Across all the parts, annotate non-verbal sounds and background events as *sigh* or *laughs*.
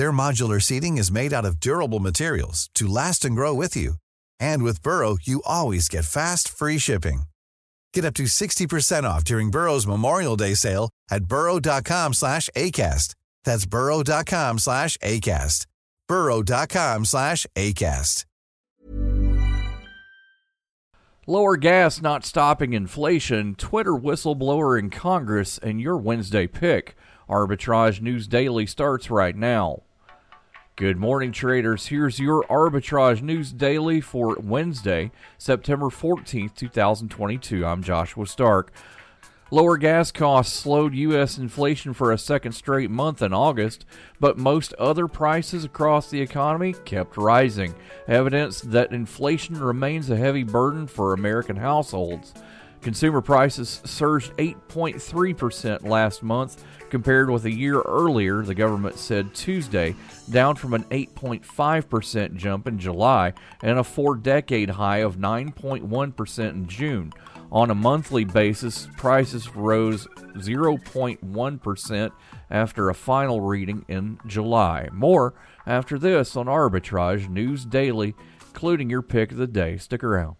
Their modular seating is made out of durable materials to last and grow with you. And with Burrow, you always get fast, free shipping. Get up to 60% off during Burrow's Memorial Day sale at burrow.com slash ACAST. That's burrow.com slash ACAST. burrow.com slash ACAST. Lower gas not stopping inflation, Twitter whistleblower in Congress, and your Wednesday pick. Arbitrage News Daily starts right now. Good morning, traders. Here's your Arbitrage News Daily for Wednesday, September 14th, 2022. I'm Joshua Stark. Lower gas costs slowed U.S. inflation for a second straight month in August, but most other prices across the economy kept rising, evidence that inflation remains a heavy burden for American households. Consumer prices surged 8.3% last month compared with a year earlier, the government said Tuesday, down from an 8.5% jump in July and a four decade high of 9.1% in June. On a monthly basis, prices rose 0.1% after a final reading in July. More after this on Arbitrage News Daily, including your pick of the day. Stick around.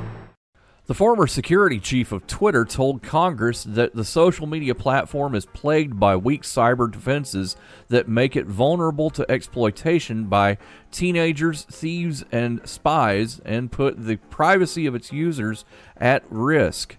The former security chief of Twitter told Congress that the social media platform is plagued by weak cyber defenses that make it vulnerable to exploitation by teenagers, thieves, and spies and put the privacy of its users at risk.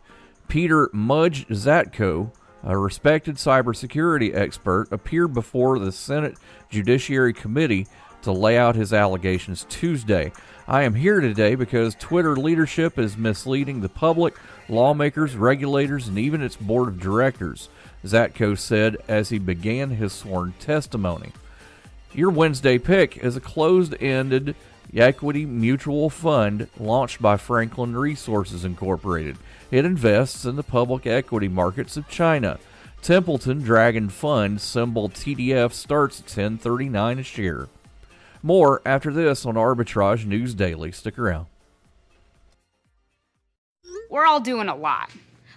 Peiter Mudge Zatko, a respected cybersecurity expert, appeared before the Senate Judiciary Committee to lay out his allegations Tuesday. I am here today because Twitter leadership is misleading the public, lawmakers, regulators, and even its board of directors, Zatko said as he began his sworn testimony. Your Wednesday pick is a closed ended equity mutual fund launched by Franklin Resources Incorporated. It invests in the public equity markets of China. Templeton Dragon Fund, symbol TDF, starts at 1039 a share. More after this on Arbitrage News Daily. Stick around. We're all doing a lot.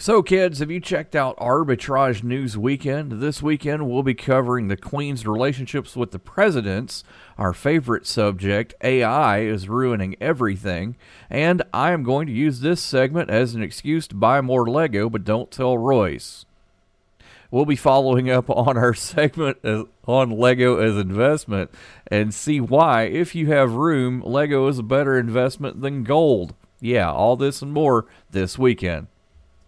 So, kids, have you checked out Arbitrage News Weekend? This weekend, we'll be covering the Queen's relationships with the presidents. Our favorite subject, AI, is ruining everything. And I am going to use this segment as an excuse to buy more Lego, but don't tell Royce. We'll be following up *laughs* on our segment on Lego as investment and see why, if you have room, Lego is a better investment than gold. Yeah, all this and more this weekend.